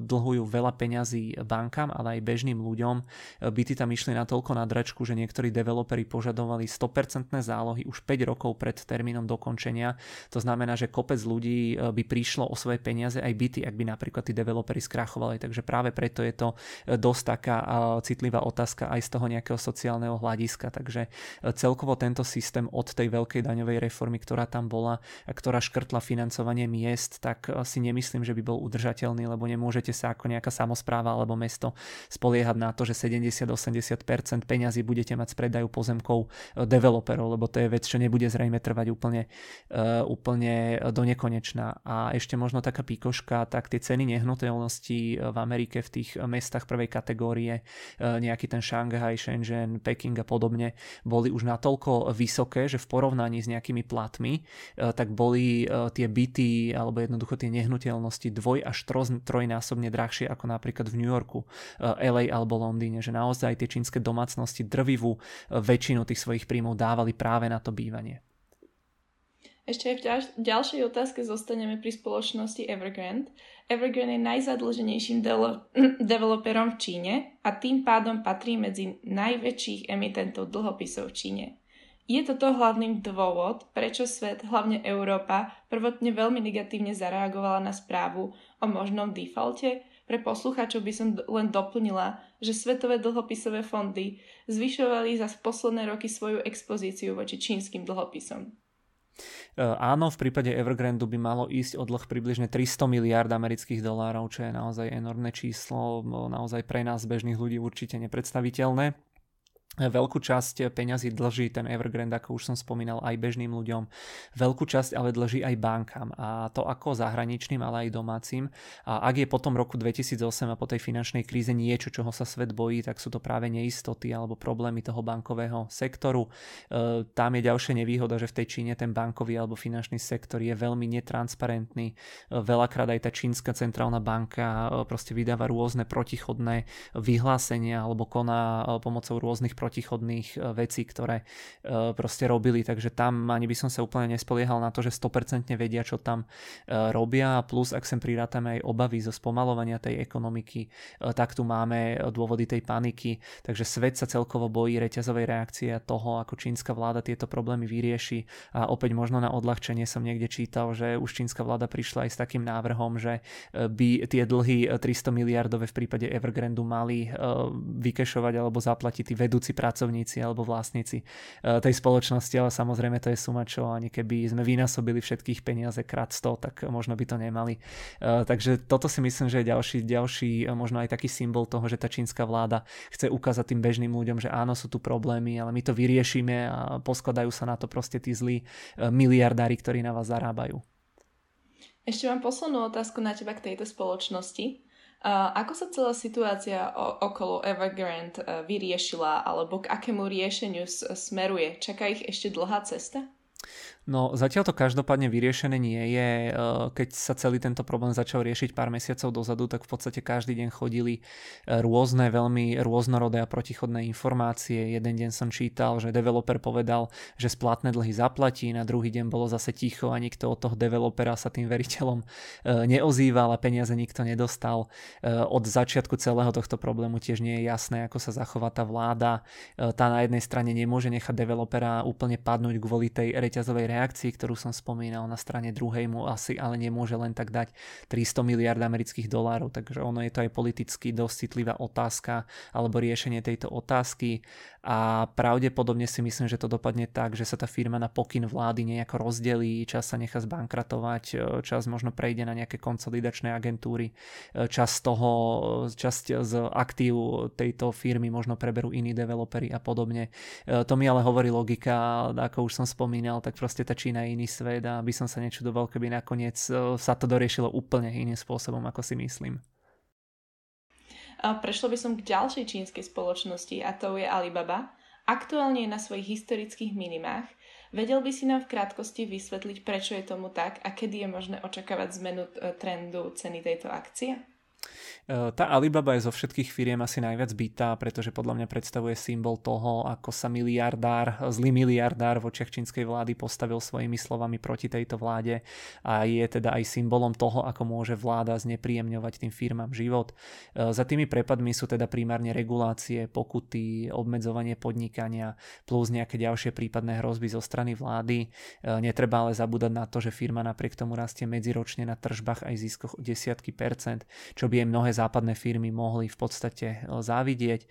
dlhujú veľa peňazí bankám, ale aj bežným ľuďom. Byty tam išli natoľko na dračku, že niektorí developeri požadovali 100% zálohy už 5 rokov pred termínom dokončenia. To znamená, že kopec ľudí by prišlo o svoje peniaze aj byty, ak by napríklad tí developeri skrachovali. Takže práve preto je to dosť taká citlivá otázka aj z toho nejakého sociálneho hľadiska. Takže celkovo tento systém od tej veľkej daňovej reformy, ktorá tam bola a ktorá škrtla financovanie miest, tak si nemyslím, že by bol udržateľný, lebo nemôžete sa ako nejaká samozpráva alebo mesto spoliehať na to, že 70-80% peňazí budete mať z predaju pozemkov e, developerov, lebo to je vec, čo nebude zrejme trvať úplne, uh, úplne do nekonečná. A ešte možno taká píkoška, tak tie ceny nehnuteľností v Amerike v tých mestách prvej kategórie, nejaký ten Shanghai, Shenzhen, Peking a podobne, boli už natoľko vysoké, že v porovnaní s nejakými platmi, tak boli tie byty alebo jednoducho tie nehnuteľnosti dvoj až trojnásobne drahšie ako napríklad v New Yorku, eh, LA alebo Londýne, že naozaj tie čínske domácnosti drvivú eh, väčšinu tých svojich príjmov dávali práve na to bývanie. Ešte aj v ďalšej otázke zostaneme pri spoločnosti Evergrande. Evergrande je najzadlženejším developerom v Číne a tým pádom patrí medzi najväčších emitentov dlhopisov v Číne. Je toto hlavným dôvod, prečo svet, hlavne Európa, prvotne veľmi negatívne zareagovala na správu o možnom defalte? Pre poslucháčov by som len doplnila, že svetové dlhopisové fondy zvyšovali za posledné roky svoju expozíciu voči čínskym dlhopisom. E, áno, v prípade Evergrandu by malo ísť o dlh približne 300 miliard amerických dolárov, čo je naozaj enormné číslo, naozaj pre nás bežných ľudí určite nepredstaviteľné. Veľkú časť peňazí dlží ten Evergrande, ako už som spomínal, aj bežným ľuďom. Veľkú časť ale dlží aj bankám. A to ako zahraničným, ale aj domácim. A ak je potom roku 2008 a po tej finančnej kríze niečo, čoho sa svet bojí, tak sú to práve neistoty alebo problémy toho bankového sektoru. E, tam je ďalšia nevýhoda, že v tej Číne ten bankový alebo finančný sektor je veľmi netransparentný. E, veľakrát aj tá čínska centrálna banka e, proste vydáva rôzne protichodné vyhlásenia alebo koná pomocou rôznych protichodných e, vecí, ktoré e, proste robili, takže tam ani by som sa úplne nespoliehal na to, že 100% vedia, čo tam e, robia, plus ak sem prirátame aj obavy zo spomalovania tej ekonomiky, tak tu máme dôvody tej paniky, takže svet sa celkovo bojí reťazovej reakcie a toho, ako čínska vláda tieto problémy vyrieši. A opäť možno na odľahčenie som niekde čítal, že už čínska vláda prišla aj s takým návrhom, že by tie dlhy 300 miliardové v prípade Evergrandu mali vykešovať alebo zaplatiť tí vedúci pracovníci alebo vlastníci e, tej spoločnosti, ale samozrejme to je suma, čo ani keby sme vynásobili všetkých peniaze krát 100, tak možno by to nemali. E, takže toto si myslím, že je ďalší, ďalší e, možno aj taký symbol toho, že tá čínska vláda chce ukázať tým bežným ľuďom, že áno, sú tu problémy, ale my to vyriešime a poskladajú sa na to proste tí zlí miliardári, ktorí na vás zarábajú. Ešte mám poslednú otázku na teba k tejto spoločnosti. Ako sa celá situácia okolo Evergrande vyriešila alebo k akému riešeniu smeruje? Čaká ich ešte dlhá cesta? No zatiaľ to každopádne vyriešené nie je. E, keď sa celý tento problém začal riešiť pár mesiacov dozadu, tak v podstate každý deň chodili e, rôzne, veľmi rôznorodé a protichodné informácie. Jeden deň som čítal, že developer povedal, že splatné dlhy zaplatí, na druhý deň bolo zase ticho a nikto od toho developera sa tým veriteľom e, neozýval a peniaze nikto nedostal. Od začiatku celého tohto problému tiež nie je jasné, ako sa zachová tá vláda. Tá na jednej strane nemôže nechať developera úplne padnúť kvôli tej reťazovej reakcii, ktorú som spomínal na strane druhej mu asi ale nemôže len tak dať 300 miliard amerických dolárov, takže ono je to aj politicky dosť citlivá otázka alebo riešenie tejto otázky a pravdepodobne si myslím, že to dopadne tak, že sa tá firma na pokyn vlády nejako rozdelí, čas sa nechá zbankratovať, e, čas možno prejde na nejaké konsolidačné agentúry, e, čas toho, časť z aktív tejto firmy možno preberú iní developeri a podobne. E, to mi ale hovorí logika, ako už som spomínal, tak proste tá Čína je iný svet a by som sa nečudoval, keby nakoniec sa to doriešilo úplne iným spôsobom, ako si myslím. Prešlo by som k ďalšej čínskej spoločnosti a to je Alibaba. Aktuálne je na svojich historických minimách. Vedel by si nám v krátkosti vysvetliť, prečo je tomu tak a kedy je možné očakávať zmenu e, trendu ceny tejto akcie? E, tá Alibaba je zo všetkých firiem asi najviac bytá, pretože podľa mňa predstavuje symbol toho, ako sa miliardár, zlý miliardár v očiach čínskej vlády postavil svojimi slovami proti tejto vláde a je teda aj symbolom toho, ako môže vláda znepríjemňovať tým firmám život. E, za tými prepadmi sú teda primárne regulácie, pokuty, obmedzovanie podnikania plus nejaké ďalšie prípadné hrozby zo strany vlády. E, netreba ale zabúdať na to, že firma napriek tomu rastie medziročne na tržbách aj ziskoch desiatky percent, čo by jej mnohé západné firmy mohli v podstate e, závidieť. E,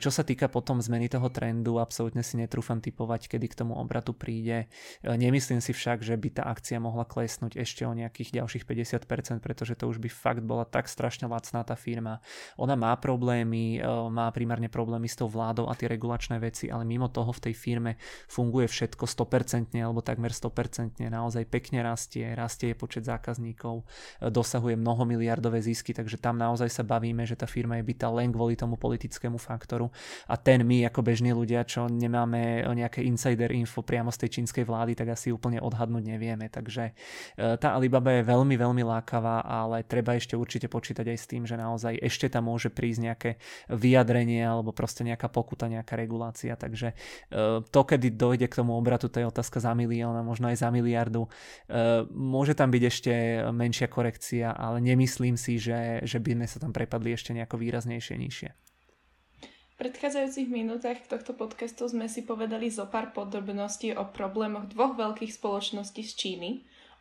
čo sa týka potom zmeny toho trendu, absolútne si netrúfam typovať, kedy k tomu obratu príde. E, nemyslím si však, že by tá akcia mohla klesnúť ešte o nejakých ďalších 50%, pretože to už by fakt bola tak strašne lacná tá firma. Ona má problémy, má primárne problémy s tou vládou a tie regulačné veci, ale mimo toho v tej firme funguje všetko 100% alebo takmer 100%, naozaj pekne rastie, rastie počet zákazníkov, dosahuje mnoho miliardové zisky, takže tam naozaj sa bavíme, že tá firma je bytá len kvôli tomu politickému faktoru a ten my ako bežní ľudia, čo nemáme nejaké insider info priamo z tej čínskej vlády, tak asi úplne odhadnúť nevieme. Takže e, tá Alibaba je veľmi, veľmi lákavá, ale treba ešte určite počítať aj s tým, že naozaj ešte tam môže prísť nejaké vyjadrenie alebo proste nejaká pokuta, nejaká regulácia. Takže e, to, kedy dojde k tomu obratu, to je otázka za milión a možno aj za miliardu. E, môže tam byť ešte menšia korekcia, ale nemyslím si, že, že by sme sa tam prepadli ešte nejako výraznejšie nižšie. V predchádzajúcich minútach tohto podcastu sme si povedali zo pár podrobností o problémoch dvoch veľkých spoločností z Číny.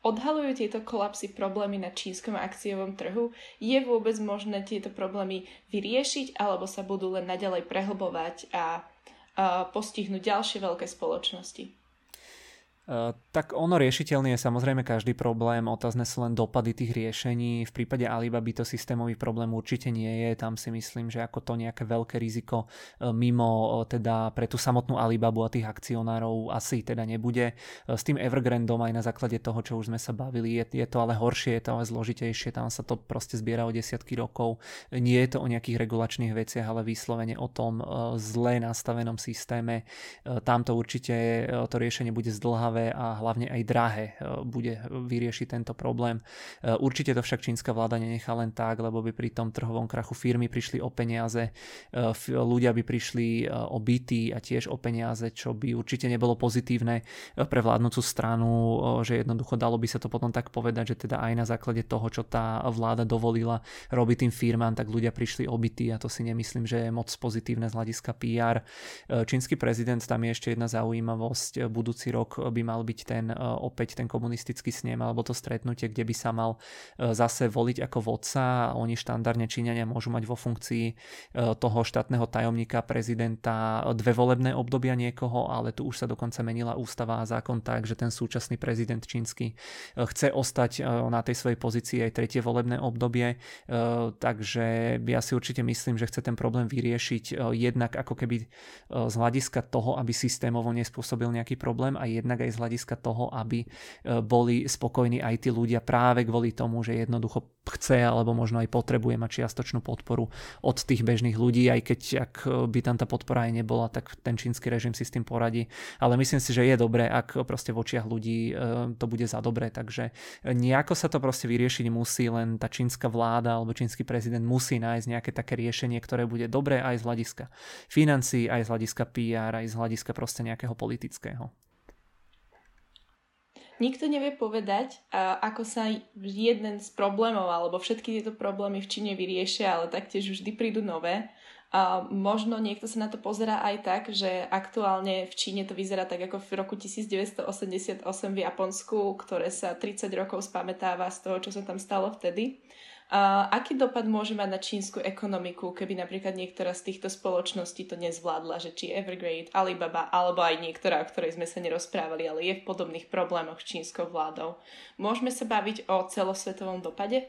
Odhalujú tieto kolapsy problémy na čínskom akciovom trhu? Je vôbec možné tieto problémy vyriešiť alebo sa budú len naďalej prehlbovať a, a postihnúť ďalšie veľké spoločnosti? Eh, tak ono riešiteľný je samozrejme každý problém, otázne sú len dopady tých riešení. V prípade Alibaby to systémový problém určite nie je, tam si myslím, že ako to nejaké veľké riziko eh, mimo eh, teda pre tú samotnú Alibabu a tých akcionárov asi teda nebude. S tým Evergrandom aj na základe toho, čo už sme sa bavili, je, je to ale horšie, je to ale zložitejšie, tam sa to proste zbiera o desiatky rokov. Nie je to o nejakých regulačných veciach, ale vyslovene o tom zle nastavenom systéme. Tam to určite to riešenie bude zdlhavé zdlhavé a hlavne aj drahé e, bude vyriešiť tento problém. E, určite to však čínska vláda nenechá len tak, lebo by pri tom trhovom krachu firmy prišli o peniaze, e, ľudia by prišli o byty a tiež o peniaze, čo by určite nebolo pozitívne pre vládnúcu stranu, že jednoducho dalo by sa to potom tak povedať, že teda aj na základe toho, čo tá vláda dovolila robiť tým firmám, tak ľudia prišli o byty a to si nemyslím, že je moc pozitívne z hľadiska PR. Čínsky prezident, tam je ešte jedna zaujímavosť, budúci rok by by mal byť ten e, opäť ten komunistický snem alebo to stretnutie, kde by sa mal e, zase voliť ako vodca a oni štandardne Číňania môžu mať vo funkcii e, toho štátneho tajomníka prezidenta dve volebné obdobia niekoho, ale tu už sa dokonca menila ústava a zákon tak, že ten súčasný prezident čínsky chce ostať na tej svojej pozícii aj tretie volebné obdobie, takže ja si určite myslím, že chce ten problém vyriešiť jednak ako keby z hľadiska toho, aby systémovo nespôsobil nejaký problém a jednak aj z hľadiska toho, aby e, boli spokojní aj tí ľudia práve kvôli tomu, že jednoducho chce alebo možno aj potrebuje mať čiastočnú podporu od tých bežných ľudí, aj keď ak by tam tá podpora aj nebola, tak ten čínsky režim si s tým poradí. Ale myslím si, že je dobré, ak proste v očiach ľudí e, to bude za dobré, takže nejako sa to proste vyriešiť musí, len tá čínska vláda alebo čínsky prezident musí nájsť nejaké také riešenie, ktoré bude dobré aj z hľadiska financí, aj z hľadiska PR, aj z hľadiska proste nejakého politického. Nikto nevie povedať, ako sa jeden z problémov alebo všetky tieto problémy v Číne vyriešia, ale taktiež vždy prídu nové. A možno niekto sa na to pozerá aj tak, že aktuálne v Číne to vyzerá tak ako v roku 1988 v Japonsku, ktoré sa 30 rokov spamätáva z toho, čo sa tam stalo vtedy. Aký dopad môže mať na čínsku ekonomiku, keby napríklad niektorá z týchto spoločností to nezvládla, že či Evergrande, Alibaba, alebo aj niektorá, o ktorej sme sa nerozprávali, ale je v podobných problémoch s čínskou vládou. Môžeme sa baviť o celosvetovom dopade?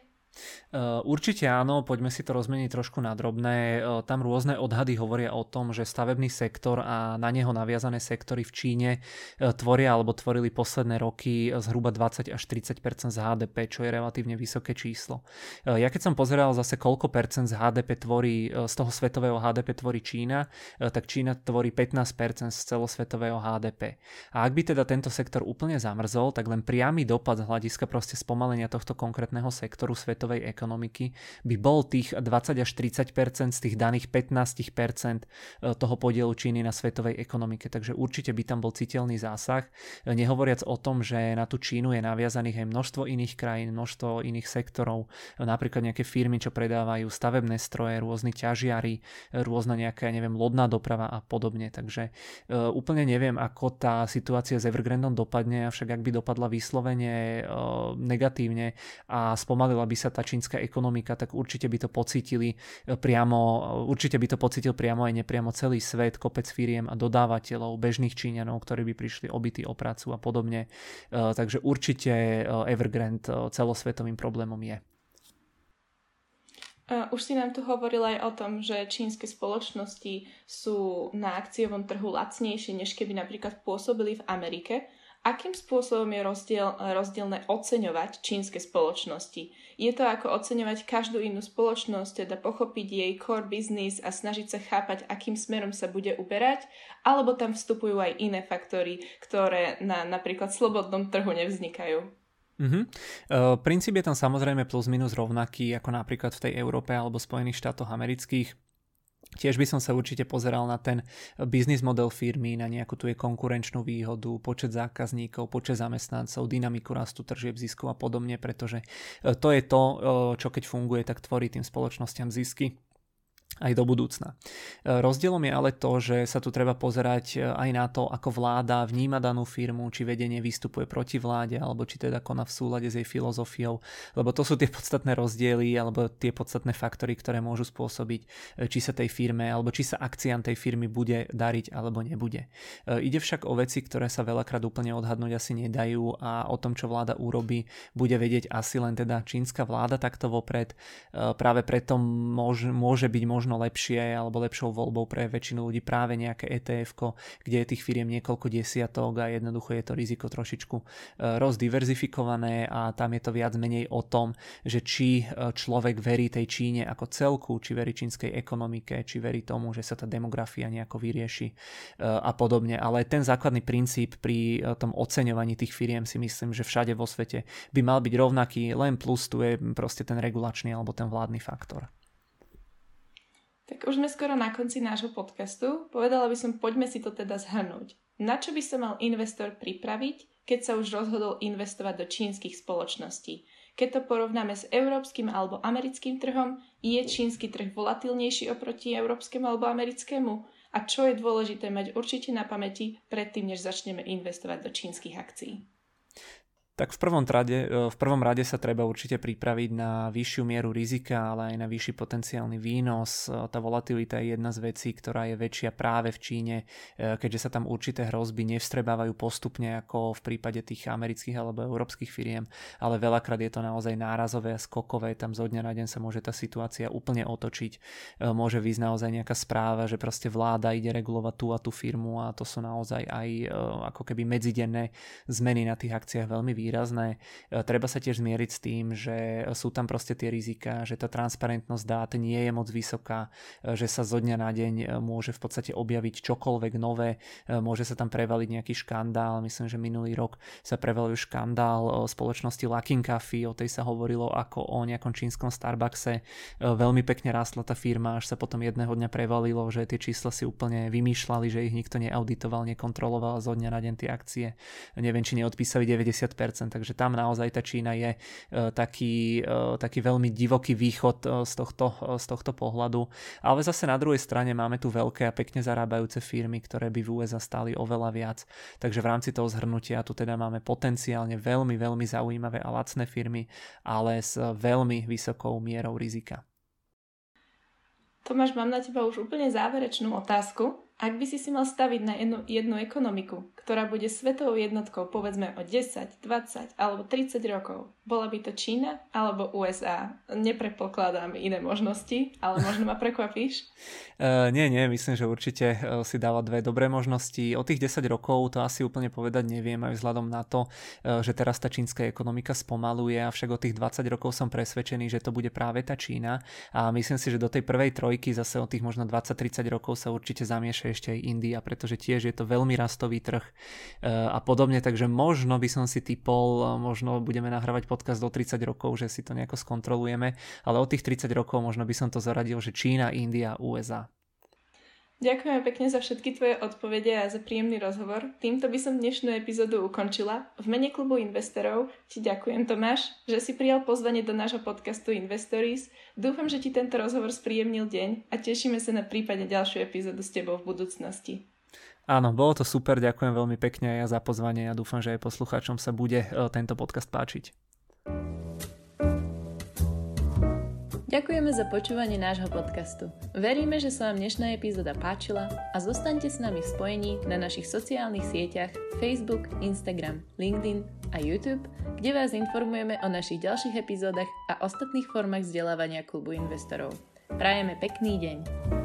Eh, určite áno, poďme si to rozmeniť trošku na drobné. Eh, tam rôzne odhady hovoria o tom, že stavebný sektor a na neho naviazané sektory v Číne eh, tvoria alebo tvorili posledné roky zhruba 20 až 30% z HDP, čo je relatívne vysoké číslo. Ja keď som pozeral zase koľko percent z HDP tvorí, z toho svetového HDP tvorí Čína, tak Čína tvorí 15 z celosvetového HDP. A ak by teda tento sektor úplne zamrzol, tak len priamy dopad z hľadiska proste spomalenia tohto konkrétneho sektoru svet svetovej ekonomiky, by bol tých 20 až 30 z tých daných 15% toho podielu Číny na svetovej ekonomike. Takže určite by tam bol citeľný zásah. Nehovoriac o tom, že na tú Čínu je naviazaných aj množstvo iných krajín, množstvo iných sektorov, napríklad nejaké firmy, čo predávajú stavebné stroje, rôzni ťažiari, rôzna nejaká, neviem, lodná doprava a podobne. Takže úplne neviem, ako tá situácia s Evergrandom dopadne, avšak ak by dopadla vyslovene negatívne a spomalila by sa tá čínska ekonomika, tak určite by to pocítili e, priamo, určite by to pocítil priamo aj nepriamo celý svet, kopec firiem a dodávateľov, bežných Číňanov, ktorí by prišli obytí o prácu a podobne. Takže určite Evergrande celosvetovým problémom je. Už si nám tu hovoril aj o tom, že čínske spoločnosti sú na akciovom trhu lacnejšie, než keby napríklad pôsobili v Amerike. Akým spôsobom je rozdiel, rozdielne oceňovať čínske spoločnosti? Je to ako oceňovať každú inú spoločnosť, teda pochopiť jej core business a snažiť sa chápať, akým smerom sa bude uberať, alebo tam vstupujú aj iné faktory, ktoré na napríklad slobodnom trhu nevznikajú? Uh-huh. Uh, princíp je tam samozrejme plus minus rovnaký ako napríklad v tej Európe alebo Spojených štátoch amerických. Tiež by som sa určite pozeral na ten biznis model firmy, na nejakú tu je konkurenčnú výhodu, počet zákazníkov, počet zamestnancov, dynamiku rastu tržieb, ziskov a podobne, pretože e, to je to, e, čo keď funguje, tak tvorí tým spoločnosťam zisky aj do budúcna. E, rozdielom je ale to, že sa tu treba pozerať e, aj na to, ako vláda vníma danú firmu, či vedenie vystupuje proti vláde, alebo či teda koná v súlade s jej filozofiou, lebo to sú tie podstatné rozdiely, alebo tie podstatné faktory, ktoré môžu spôsobiť, e, či sa tej firme, alebo či sa akciám tej firmy bude dariť, alebo nebude. Ide však o veci, ktoré sa veľakrát úplne odhadnúť asi nedajú a o tom, čo vláda urobí, bude vedieť asi len teda čínska vláda takto vopred. Práve preto môže, môže byť možno možno lepšie alebo lepšou voľbou pre väčšinu ľudí práve nejaké etf kde je tých firiem niekoľko desiatok a jednoducho je to riziko trošičku e, rozdiverzifikované a tam je to viac menej o tom, že či e, človek verí tej Číne ako celku, či verí čínskej ekonomike, či verí tomu, že sa tá demografia nejako vyrieši e, a podobne. Ale ten základný princíp pri tom oceňovaní tých firiem si myslím, že všade vo svete by mal byť rovnaký, len plus tu je proste ten regulačný alebo ten vládny faktor. Tak už sme skoro na konci nášho podcastu. Povedala by som, poďme si to teda zhrnúť. Na čo by sa mal investor pripraviť, keď sa už rozhodol investovať do čínskych spoločností? Keď to porovnáme s európskym alebo americkým trhom, je čínsky trh volatilnejší oproti európskemu alebo americkému? A čo je dôležité mať určite na pamäti predtým, než začneme investovať do čínskych akcií? Tak v prvom, rade, e, v prvom rade sa treba určite pripraviť na vyššiu mieru rizika, ale aj na vyšší potenciálny výnos. E, tá volatilita je jedna z vecí, ktorá je väčšia práve v Číne, e, keďže sa tam určité hrozby nevstrebávajú postupne ako v prípade tých amerických alebo európskych firiem, ale veľakrát je to naozaj nárazové a skokové, tam zo dňa na deň sa môže tá situácia úplne otočiť. Môže výsť naozaj nejaká správa, že proste vláda ide regulovať tú a tú firmu a to sú naozaj aj ako keby medzidenné zmeny na tých akciách veľmi výrazné výrazné. E, treba sa tiež zmieriť s tým, že sú tam proste tie rizika, že tá transparentnosť dát nie je moc vysoká, e, že sa zo dňa na deň e, môže v podstate objaviť čokoľvek nové, môže sa tam prevaliť nejaký škandál. Myslím, že minulý rok sa prevalil škandál spoločnosti Luckin Coffee, o tej sa hovorilo ako o nejakom čínskom Starbuckse. Veľmi pekne rástla tá firma, až sa potom jedného dňa prevalilo, že tie čísla si úplne vymýšľali, že ich nikto neauditoval, nekontroloval zo dňa na deň tie akcie. Neviem, či neodpísali 90%, takže tam naozaj tá Čína je e, taký, e, taký veľmi divoký východ e, z tohto, z tohto pohľadu. Ale zase na druhej strane máme tu veľké a pekne zarábajúce firmy, ktoré by v USA stáli oveľa viac. Takže v rámci toho zhrnutia tu teda máme potenciálne veľmi, veľmi zaujímavé a lacné firmy, ale s veľmi vysokou mierou rizika. Tomáš, mám na teba už úplne záverečnú otázku. Ak by si si mal staviť na jednu, jednu ekonomiku, ktorá bude svetovou jednotkou povedzme o 10, 20 alebo 30 rokov, bola by to Čína alebo USA? Nepredpokladám iné možnosti, ale možno ma prekvapíš. uh, nie, nie, myslím, že určite uh, si dáva dve dobré možnosti. O tých 10 rokov to asi úplne povedať neviem, aj vzhľadom na to, uh, že teraz tá čínska ekonomika spomaluje, avšak o tých 20 rokov som presvedčený, že to bude práve tá Čína a myslím si, že do tej prvej trojky zase o tých možno 20-30 rokov sa určite zamieša najbližšie ešte aj India, pretože tiež je to veľmi rastový trh a podobne, takže možno by som si typol, možno budeme nahrávať podcast do 30 rokov, že si to nejako skontrolujeme, ale od tých 30 rokov možno by som to zaradil, že Čína, India, USA. Ďakujeme pekne za všetky tvoje odpovede a za príjemný rozhovor. Týmto by som dnešnú epizódu ukončila. V mene klubu investorov ti ďakujem Tomáš, že si prijal pozvanie do nášho podcastu Investories. Dúfam, že ti tento rozhovor spríjemnil deň a tešíme sa na prípadne ďalšiu epizódu s tebou v budúcnosti. Áno, bolo to super, ďakujem veľmi pekne aj za pozvanie a dúfam, že aj poslucháčom sa bude e, tento podcast páčiť. Ďakujeme za počúvanie nášho podcastu. Veríme, že sa vám dnešná epizóda páčila a zostaňte s nami v spojení na našich sociálnych sieťach Facebook, Instagram, LinkedIn a YouTube, kde vás informujeme o našich ďalších epizódach a ostatných formách vzdelávania klubu investorov. Prajeme pekný deň.